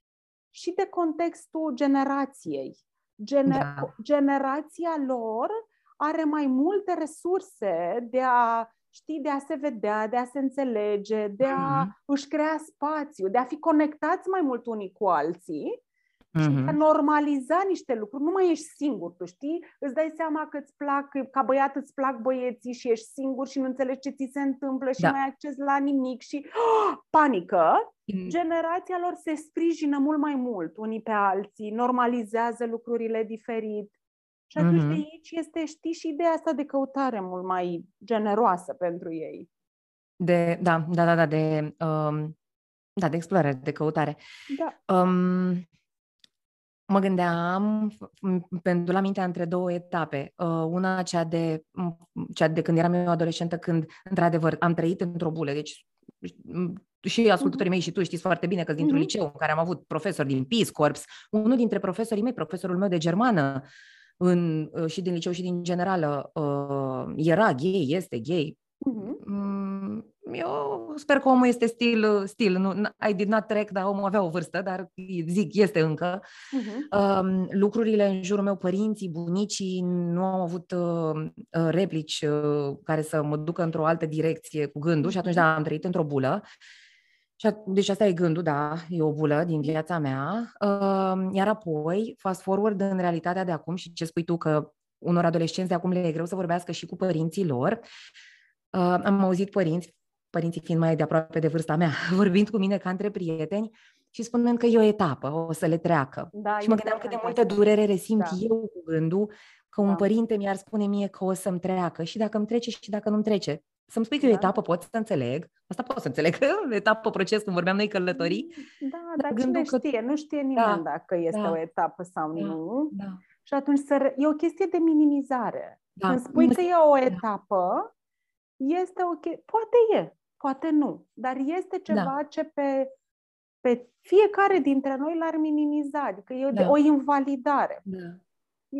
și de contextul generației. Gener- da. Generația lor are mai multe resurse de a știi, de a se vedea, de a se înțelege, de a mm-hmm. își crea spațiu, de a fi conectați mai mult unii cu alții mm-hmm. și de a normaliza niște lucruri. Nu mai ești singur, tu știi? Îți dai seama că îți plac, ca băiat îți plac băieții și ești singur și nu înțelegi ce ți se întâmplă și da. nu ai acces la nimic și oh, panică. Mm. Generația lor se sprijină mult mai mult unii pe alții, normalizează lucrurile diferit și atunci mm-hmm. de aici este, știi, și ideea asta de căutare mult mai generoasă pentru ei. De, da, da, da, da, de, um, da, de explorare, de căutare. Da. Um, mă gândeam, pentru la mintea între două etape. Uh, una, cea de, cea de când eram eu adolescentă, când, într-adevăr, am trăit într-o bulă. Deci, și ascultătorii mei și tu știți foarte bine că dintr-un mm-hmm. liceu în care am avut profesori din Peace Corps, unul dintre profesorii mei, profesorul meu de germană, în, uh, și din liceu și din generală uh, era gay, este gay. Uh-huh. eu sper că omul este stil, stil. Nu, I did not track, dar omul avea o vârstă, dar zic, este încă. Uh-huh. Uh, lucrurile în jurul meu, părinții, bunicii, nu au avut uh, replici uh, care să mă ducă într-o altă direcție cu gândul și atunci, da, am trăit într-o bulă. Și deci asta e gândul, da, e o bulă din viața mea. Uh, iar apoi, fast forward în realitatea de acum și ce spui tu că unor adolescenți de acum le e greu să vorbească și cu părinții lor. Uh, am auzit părinți, părinții fiind mai de aproape de vârsta mea, vorbind cu mine ca între prieteni și spunând că e o etapă, o să le treacă. Da, și mă gândeam cât de multă durere resimt da. eu cu gândul că un da. părinte mi-ar spune mie că o să-mi treacă și dacă îmi trece și dacă nu-mi trece. Să-mi spui că da. e o etapă, pot să înțeleg. Asta pot să înțeleg, că e o etapă, proces, când vorbeam noi călătorii. Da, dar, dar cine că... știe? Nu știe nimeni da. dacă este da. o etapă sau da. nu. Da. Și atunci să... e o chestie de minimizare. Da. Când spui că e o da. etapă, este ok. Poate e, poate nu. Dar este da. ceva da. ce pe, pe fiecare dintre noi l-ar minimiza. Adică e da. o invalidare. Da.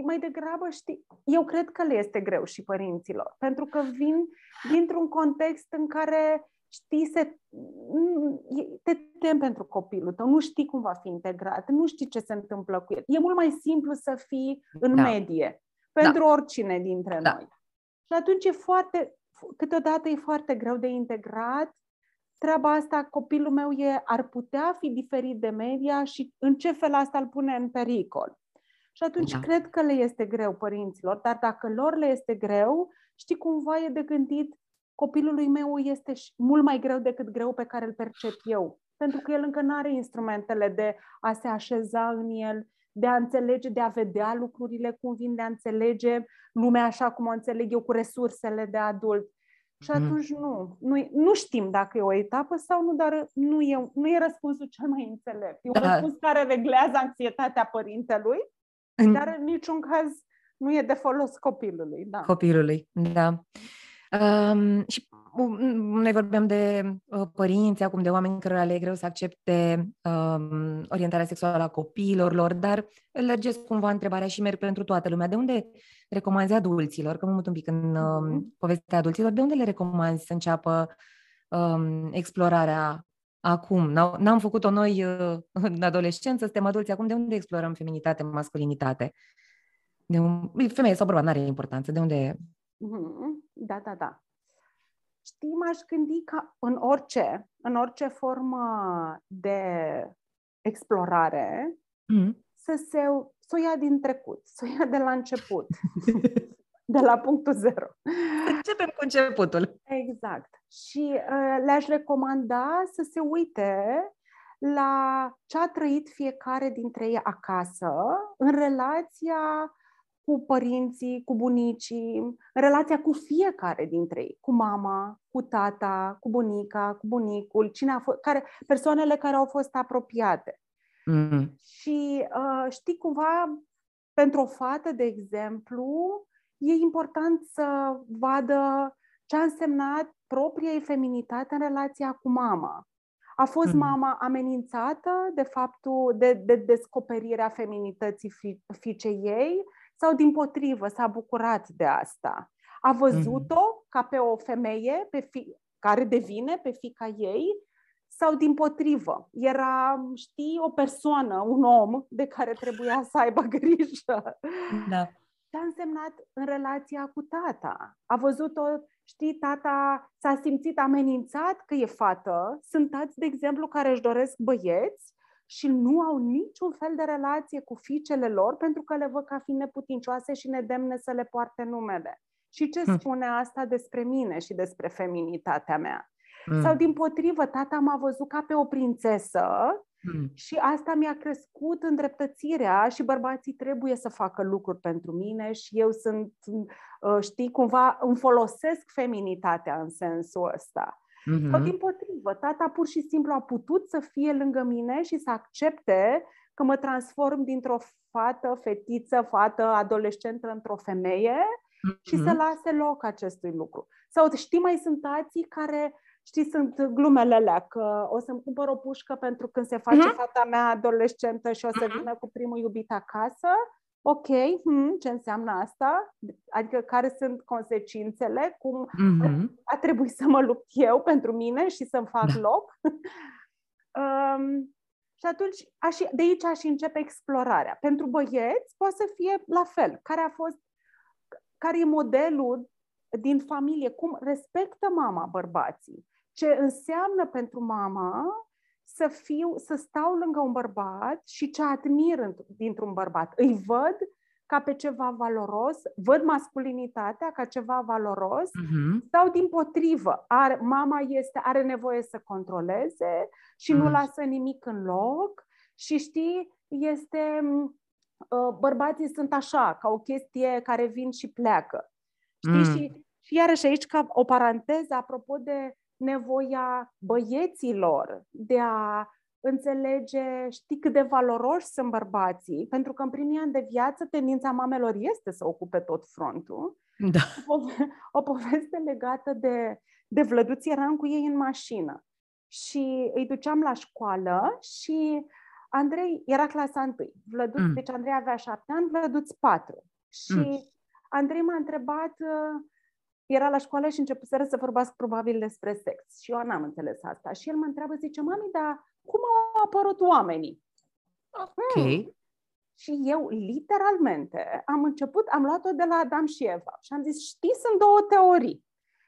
Mai degrabă, știi, eu cred că le este greu și părinților, pentru că vin dintr-un context în care știi, se, te tem pentru copilul tău, nu știi cum va fi integrat, nu știi ce se întâmplă cu el. E mult mai simplu să fii în da. medie pentru da. oricine dintre da. noi. Și atunci e foarte, câteodată e foarte greu de integrat. Treaba asta, copilul meu e, ar putea fi diferit de media și în ce fel asta îl pune în pericol. Și atunci da. cred că le este greu părinților, dar dacă lor le este greu, știi cumva e de gândit copilului meu este mult mai greu decât greu pe care îl percep eu. Pentru că el încă nu are instrumentele de a se așeza în el, de a înțelege, de a vedea lucrurile cum vin, de a înțelege lumea așa cum o înțeleg eu cu resursele de adult. Și mhm. atunci nu, nu, nu știm dacă e o etapă sau nu, dar nu e, nu e răspunsul cel mai înțelept. E un da. răspuns care reglează anxietatea părintelui, dar în niciun caz nu e de folos copilului. Da. Copilului, da. Um, și noi vorbeam de uh, părinți, acum de oameni care le e greu să accepte um, orientarea sexuală a copiilor lor, dar lărgesc cumva întrebarea și merg pentru toată lumea. De unde recomanzi adulților, că mă mut un pic în um, povestea adulților, de unde le recomanzi să înceapă um, explorarea acum? N-am făcut-o noi uh, în adolescență, suntem adulți acum, de unde explorăm feminitate, masculinitate? De un... Femeie sau bărbat, nu are importanță, de unde Mm-hmm. Da, da, da. Știi, m-aș gândi că în orice, în orice formă de explorare, mm-hmm. să se să o ia din trecut, să o ia de la început, de la punctul zero. Începem cu începutul. Exact. Și uh, le-aș recomanda să se uite la ce a trăit fiecare dintre ei acasă în relația cu părinții, cu bunicii, relația cu fiecare dintre ei, cu mama, cu tata, cu bunica, cu bunicul, cine a fost, care, persoanele care au fost apropiate. Mm. Și uh, știi, cumva, pentru o fată, de exemplu, e important să vadă ce a însemnat propria ei feminitate în relația cu mama. A fost mm. mama amenințată de faptul de, de descoperirea feminității fi, fiicei ei sau din potrivă s-a bucurat de asta. A văzut-o mm-hmm. ca pe o femeie pe fi, care devine pe fica ei sau din potrivă. Era, știi, o persoană, un om de care trebuia să aibă grijă. Da. Ce a însemnat în relația cu tata? A văzut-o, știi, tata s-a simțit amenințat că e fată. Sunt tați, de exemplu, care își doresc băieți și nu au niciun fel de relație cu fiicele lor pentru că le văd ca fiind neputincioase și nedemne să le poarte numele. Și ce hm. spune asta despre mine și despre feminitatea mea? Mm. Sau din potrivă, tata m-a văzut ca pe o prințesă mm. și asta mi-a crescut îndreptățirea și bărbații trebuie să facă lucruri pentru mine și eu sunt, uh, știi, cumva îmi folosesc feminitatea în sensul ăsta. Mm-hmm. Sau din potrivă, tata pur și simplu a putut să fie lângă mine și să accepte că mă transform dintr-o fată, fetiță, fată, adolescentă într-o femeie mm-hmm. și să lase loc acestui lucru. Sau știi, mai sunt alții care, știi, sunt glumele alea, că o să-mi cumpăr o pușcă pentru când se face mm-hmm. fata mea adolescentă și o să mm-hmm. vină cu primul iubit acasă ok, hmm, ce înseamnă asta? Adică care sunt consecințele? Cum mm-hmm. a trebuit să mă lupt eu pentru mine și să-mi fac da. loc? um, și atunci, aș, de aici aș începe explorarea. Pentru băieți poate să fie la fel. Care a fost, care e modelul din familie? Cum respectă mama bărbații? Ce înseamnă pentru mama să fiu, să stau lângă un bărbat și ce admir dintr-un bărbat. Îi văd ca pe ceva valoros, văd masculinitatea ca ceva valoros uh-huh. sau din potrivă, are, mama este, are nevoie să controleze și uh-huh. nu lasă nimic în loc și știi, este uh, bărbații sunt așa, ca o chestie care vin și pleacă. Știi? Uh-huh. Și, și iarăși aici ca o paranteză apropo de nevoia băieților de a înțelege, știi cât de valoroși sunt bărbații, pentru că în primii ani de viață tendința mamelor este să ocupe tot frontul. Da. O, o poveste legată de, de vlăduți, eram cu ei în mașină și îi duceam la școală și Andrei era clasa întâi. Vlăduț, mm. Deci Andrei avea șapte ani, Vlăduț patru. Și mm. Andrei m-a întrebat era la școală și începuseră să vorbească probabil despre sex. Și eu n-am înțeles asta. Și el mă întreabă, zice, mami, dar cum au apărut oamenii? Ok. Hmm. Și eu, literalmente, am început, am luat-o de la Adam și Eva și am zis, știi, sunt două teorii.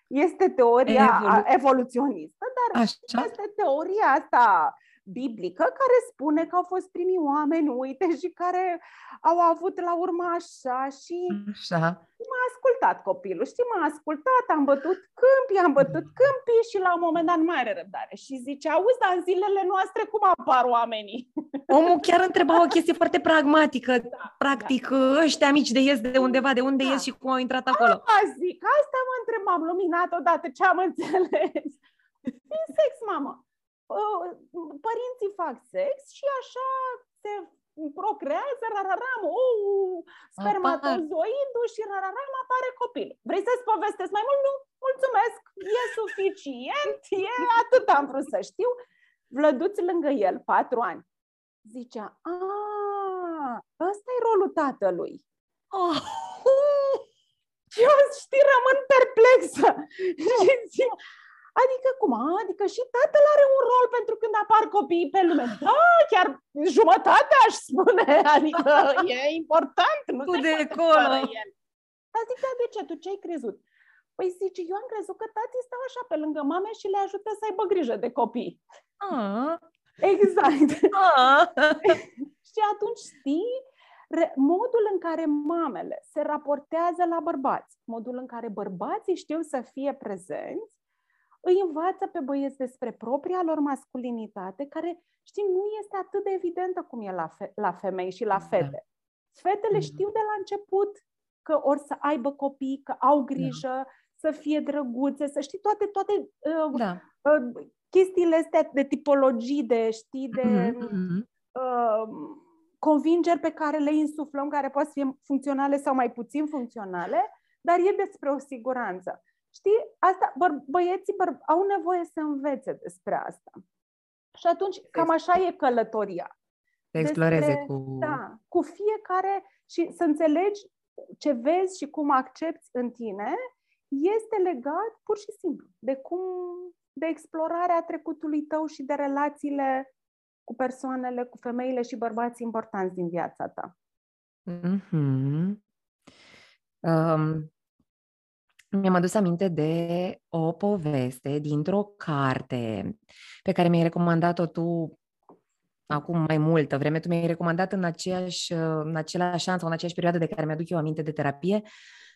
Este teoria Evolu- evoluționistă, dar Așa? este teoria asta biblică care spune că au fost primii oameni, uite, și care au avut la urmă așa și așa. m-a ascultat copilul, știi, m-a ascultat, am bătut câmpii, am bătut câmpii și la un moment dat nu mai are răbdare și zice, auzi, dar în zilele noastre cum apar oamenii? Omul chiar întreba o chestie foarte pragmatică, da, practic, da. ăștia mici de ies de undeva, de unde da. ies și cum au intrat acolo. A, zic, asta mă întreb, m-am luminat odată ce am înțeles. Din sex, mamă. Părinții fac sex și așa se procrează, rararam, ou, spermatozoidul și rararam apare copil. Vrei să-ți povestesc mai mult? Nu, mulțumesc, e suficient, e atât am vrut să știu. Vlăduți lângă el, patru ani. Zicea, a, ăsta e rolul tatălui. Oh. Eu, știi, rămân perplexă. și zic, Adică cum? Adică și tatăl are un rol pentru când apar copiii pe lume. Da, chiar jumătate aș spune. Adică e important. Nu tu de acolo. El. Dar zic, da, de ce? Tu ce ai crezut? Păi zice, eu am crezut că tații stau așa pe lângă mame și le ajută să aibă grijă de copii. Ah. Exact. Ah. și atunci știi modul în care mamele se raportează la bărbați, modul în care bărbații știu să fie prezenți, îi învață pe băieți despre propria lor masculinitate, care, știi, nu este atât de evidentă cum e la, fe- la femei și la da. fete. Fetele da. știu de la început că or să aibă copii, că au da. grijă, da. să fie drăguțe, să știi toate, toate uh, da. uh, chestiile astea de tipologii, de, știi, de mm-hmm. uh, convingeri pe care le insuflăm, care pot să fie funcționale sau mai puțin funcționale, dar e despre o siguranță. Știi, asta, bă, băieții bă, au nevoie să învețe despre asta. Și atunci, cam așa e călătoria. Să exploreze despre, cu... Da, cu fiecare și să înțelegi ce vezi și cum accepti în tine este legat pur și simplu de cum de explorarea trecutului tău și de relațiile cu persoanele, cu femeile și bărbații importanți din viața ta. Mm-hmm. Um, mi-am adus aminte de o poveste dintr-o carte pe care mi-ai recomandat-o tu acum mai multă vreme. Tu mi-ai recomandat în, aceeași, în același șanț sau în aceeași perioadă de care mi-aduc eu aminte de terapie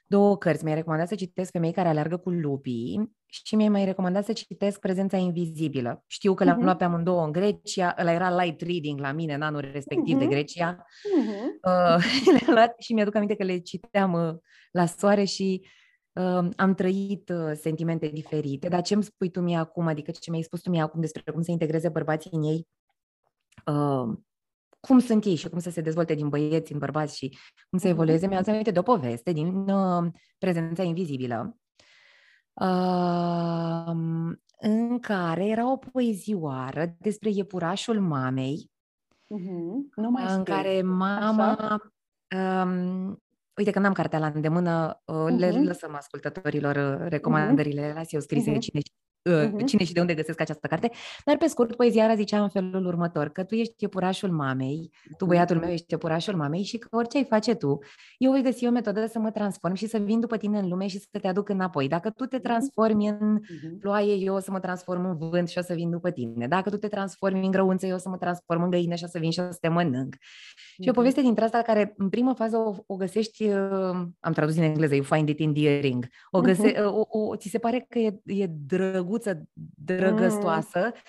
două cărți. Mi-ai recomandat să citesc Femei care alergă cu lupii și mi-ai mai recomandat să citesc Prezența invizibilă. Știu că le-am uh-huh. luat pe amândouă în Grecia, ăla era light reading la mine în anul respectiv uh-huh. de Grecia. Uh-huh. Uh, le-am luat și mi-aduc aminte că le citeam uh, la soare și am trăit uh, sentimente diferite, dar ce îmi spui tu mie acum, adică ce mi-ai spus tu mie acum despre cum să integreze bărbații în ei, uh, cum sunt ei și cum să se dezvolte din băieți în bărbați și cum să mhm. evolueze, mi-am aminte de o poveste din uh, Prezența Invizibilă, uh, în care era o poezioară despre iepurașul mamei, uh-huh. nu mai în care mama Așa? Um, uite că n-am cartea la îndemână, uh, le uh-huh. lăsăm ascultătorilor uh, recomandările, le las eu scrise uh-huh. cine uh-huh. cine și de unde găsesc această carte. Dar pe scurt, poezia zicea în felul următor, că tu ești iepurașul mamei, tu băiatul meu ești iepurașul mamei și că orice ai face tu, eu voi găsi o metodă să mă transform și să vin după tine în lume și să te aduc înapoi. Dacă tu te transformi în ploaie, eu o să mă transform în vânt și o să vin după tine. Dacă tu te transformi în grăunță, eu o să mă transform în găină și o să vin și o să te mănânc. Și o poveste dintre asta care în primă fază o, o găsești, uh, am tradus în engleză, you find it endearing. O, găse, uh, o, o, ți se pare că e, e drăguță, drăgăstoasă mm.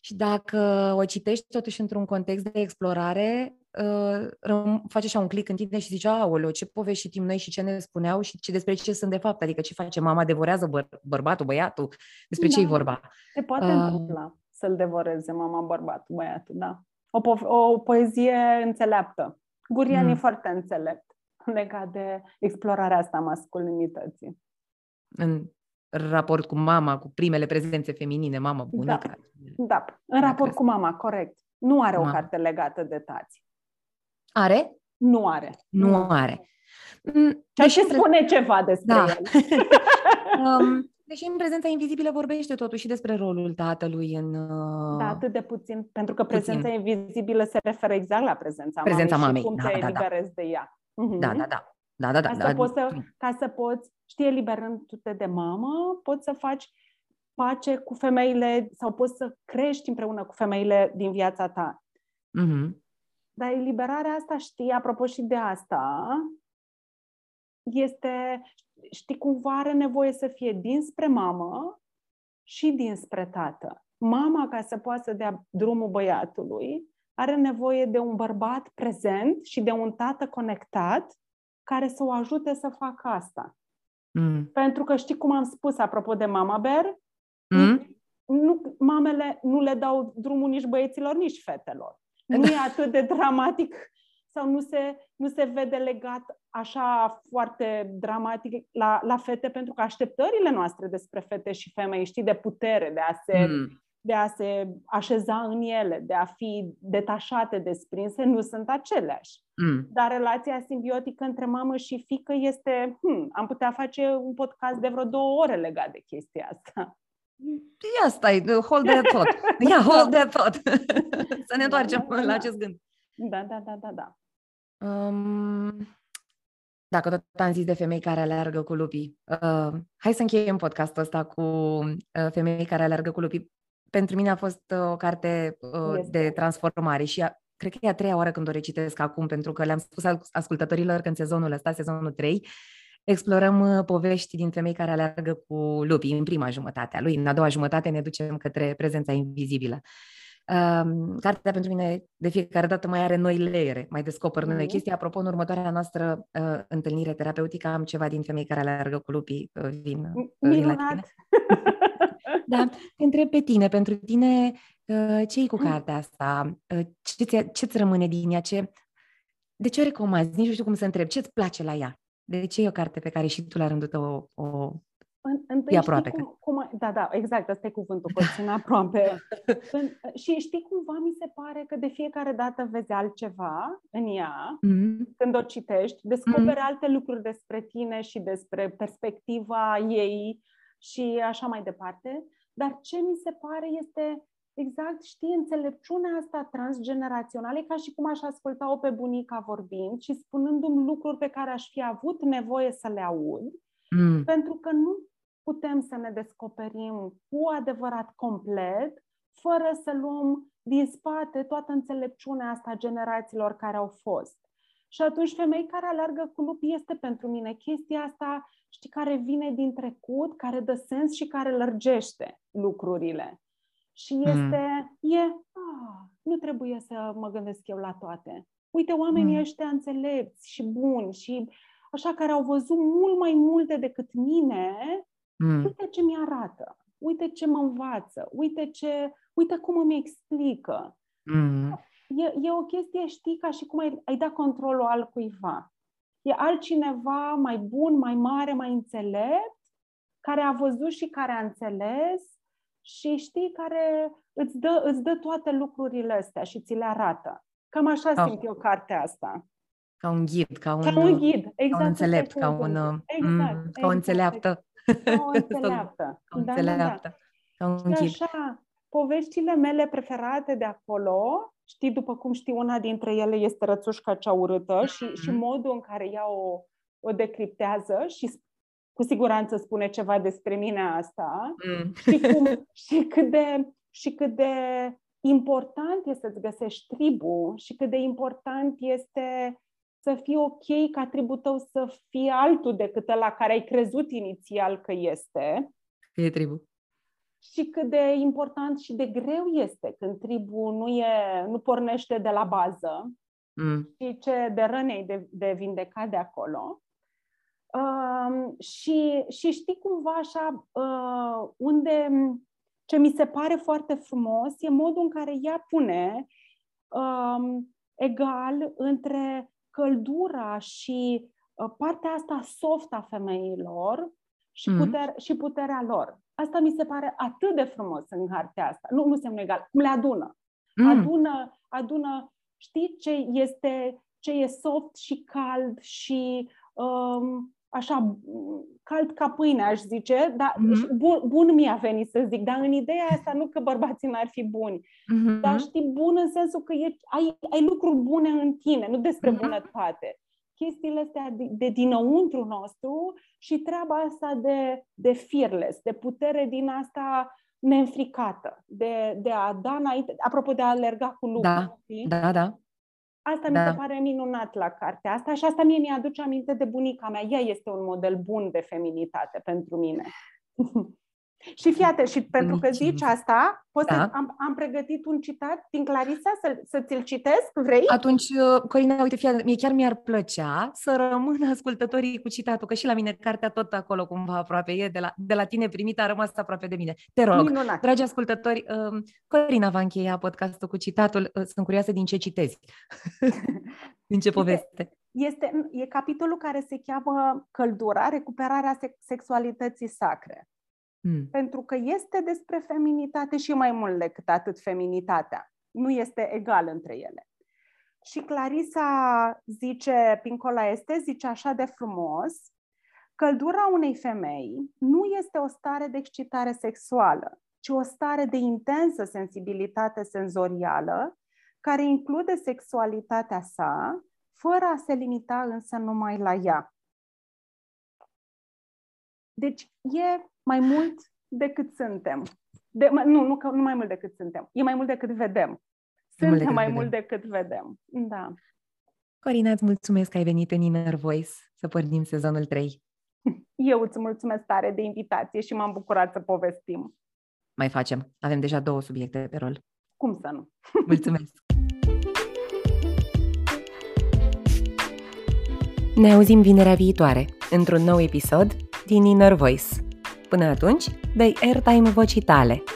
și dacă o citești totuși într-un context de explorare, uh, face așa un click în tine și zice, aoleo, ce povești știm noi și ce ne spuneau și ce, despre ce sunt de fapt, adică ce face mama, devorează băr- bărbatul, băiatul, despre da. ce e vorba. Se poate uh, întâmpla să-l devoreze mama, bărbatul, băiatul, da. O, po- o poezie înțeleaptă. Gurian mm. e foarte înțelept legat de explorarea asta a masculinității. În raport cu mama, cu primele prezențe feminine, mama, da. bunica. Da, da. în raport cu mama, corect. Nu are mama. o carte legată de tați. Are? Nu are. Nu are. Mm, și și spune ceva despre da. el. um, Deși în prezența invizibilă vorbește totuși despre rolul tatălui în... Uh... Da, atât de puțin, pentru că prezența puțin. invizibilă se referă exact la prezența, prezența mamei, mamei și cum da, te da, eliberezi da. de ea. Uh-huh. Da, da, da. Da, da, da, ca, da, să poți să, ca să poți, știi, eliberându-te de mamă, poți să faci pace cu femeile sau poți să crești împreună cu femeile din viața ta. Uh-huh. Dar eliberarea asta, știi, apropo și de asta, este, știi, cumva are nevoie să fie dinspre mamă și dinspre tată. Mama, ca să poată să dea drumul băiatului, are nevoie de un bărbat prezent și de un tată conectat care să o ajute să facă asta. Mm. Pentru că știi cum am spus apropo de mama bear? Mm? Nu, mamele nu le dau drumul nici băieților, nici fetelor. Nu e atât de dramatic sau nu se, nu se vede legat așa foarte dramatic la, la fete, pentru că așteptările noastre despre fete și femei, știi, de putere, de a se, mm. De a se așeza în ele, de a fi detașate, desprinse, nu sunt aceleași. Mm. Dar relația simbiotică între mamă și fică este, hmm, am putea face un podcast de vreo două ore legat de chestia asta. Ia stai, hold that thought. Ia, hold that thought. Să ne întoarcem da, da, da. la acest gând. Da, da, da, da, da. Um, dacă tot am zis de femei care alergă cu lupii, uh, hai să încheiem podcastul ăsta cu uh, femei care alergă cu lupii. Pentru mine a fost uh, o carte uh, de transformare și a, cred că e a treia oară când o recitesc acum, pentru că le-am spus ascultătorilor că în sezonul ăsta, sezonul 3, explorăm uh, povești din femei care alergă cu lupii în prima jumătate a lui. În a doua jumătate ne ducem către prezența invizibilă. Um, cartea pentru mine de fiecare dată mai are noi leere, mai descoper noi mm-hmm. chestii. Apropo, în următoarea noastră uh, întâlnire terapeutică am ceva din femei care alergă cu lupii, uh, vin, uh, vin la tine. da, te întreb pe tine, pentru tine, uh, ce cu cartea asta? Uh, ce-ți, ce-ți rămâne din ea? Ce, de ce o recomanzi? Nici nu știu cum să întreb. Ce-ți place la ea? De ce e o carte pe care și tu la rândul tău o, o Întâi e aproape. Cum, cum, da, da, exact, asta e cuvântul, că țin aproape. În, și știi cumva, mi se pare că de fiecare dată vezi altceva în ea, mm-hmm. când o citești, descoperi mm-hmm. alte lucruri despre tine și despre perspectiva ei și așa mai departe. Dar ce mi se pare este exact, știi, înțelepciunea asta transgenerațională, ca și cum aș asculta-o pe bunica vorbind și spunându-mi lucruri pe care aș fi avut nevoie să le aud, mm. pentru că nu putem să ne descoperim cu adevărat complet, fără să luăm din spate toată înțelepciunea asta generațiilor care au fost. Și atunci femei care alergă cu lupi este pentru mine chestia asta, știi, care vine din trecut, care dă sens și care lărgește lucrurile. Și mm. este, mm. e, ah, nu trebuie să mă gândesc eu la toate. Uite, oamenii mm. ăștia înțelepți și buni și așa care au văzut mult mai multe decât mine, mm. uite ce mi-arată, uite ce mă învață, uite, ce, uite cum îmi explică. Mm. E, e o chestie, știi, ca și cum ai, ai da controlul al cuiva. E altcineva mai bun, mai mare, mai înțelept, care a văzut și care a înțeles și știi, care îți dă, îți dă toate lucrurile astea și ți le arată. Cam așa oh. simt eu cartea asta. Ca un ghid, ca un, ca un ghid, exact. Ca un înțelept, ca un... Exact, mm, exact, ca o înțeleaptă. Ca o înțeleaptă. ca o înțeleaptă. Da, da, da. Ca un ghid. așa, poveștile mele preferate de acolo, știi, după cum știi, una dintre ele este Rățușca cea urâtă mm-hmm. și, și modul în care ea o, o decriptează și cu siguranță spune ceva despre mine asta mm. și, cum, și, cât de, și cât de important este să-ți găsești tribu și cât de important este să fie ok ca tribul tău să fie altul decât la care ai crezut inițial că este. E tribu. Și cât de important și de greu este când tribul nu, e, nu pornește de la bază mm. și ce de rănei de, de vindecat de acolo. Uh, și, și știi cumva așa uh, unde ce mi se pare foarte frumos e modul în care ea pune uh, egal între căldura și uh, partea asta soft a femeilor și, mm. puter, și puterea lor. Asta mi se pare atât de frumos în cartea asta. Nu, nu înseamnă egal, cum le adună. Mm. Adună, adună, știi ce este, ce e soft și cald și um, așa cald ca pâine, aș zice, dar mm-hmm. bun, bun mi-a venit să zic, dar în ideea asta nu că bărbații n-ar fi buni, mm-hmm. dar știi, bun în sensul că e, ai, ai lucruri bune în tine, nu despre mm-hmm. bunătate. Chestiile astea de, de dinăuntru nostru și treaba asta de, de fearless, de putere din asta neînfricată, de, de a da înainte, apropo de a alerga cu lucruri. Da, știi? da, da. Asta da. mi se pare minunat la cartea asta și asta mie mi-aduce aminte de bunica mea. Ea este un model bun de feminitate pentru mine. Și fiate, și pentru că zici asta, poți da. să, am, am pregătit un citat din Clarisa, să, să ți-l citesc, vrei? Atunci, uh, Corina, uite, fiate, mie chiar mi-ar plăcea să rămână ascultătorii cu citatul, că și la mine cartea tot acolo cumva aproape e, de la, de la tine primită a rămas aproape de mine. Te rog, Minunat. dragi ascultători, um, Corina va încheia podcastul cu citatul, uh, sunt curioasă din ce citezi, din ce poveste. Este, e capitolul care se cheamă Căldura, recuperarea sexualității sacre. Mm. Pentru că este despre feminitate și mai mult decât atât feminitatea. Nu este egal între ele. Și Clarisa zice, Pincola este, zice așa de frumos, căldura unei femei nu este o stare de excitare sexuală, ci o stare de intensă sensibilitate senzorială, care include sexualitatea sa, fără a se limita însă numai la ea. Deci e mai mult decât suntem. De, nu, nu, nu mai mult decât suntem. E mai mult decât vedem. Suntem mai, mai mult decât vedem. Da. Corina, îți mulțumesc că ai venit în Inner Voice să pornim sezonul 3. Eu îți mulțumesc tare de invitație și m-am bucurat să povestim. Mai facem. Avem deja două subiecte pe rol. Cum să nu? Mulțumesc! Ne auzim vinerea viitoare, într-un nou episod din Inner Voice. Până atunci, dai airtime vocii tale –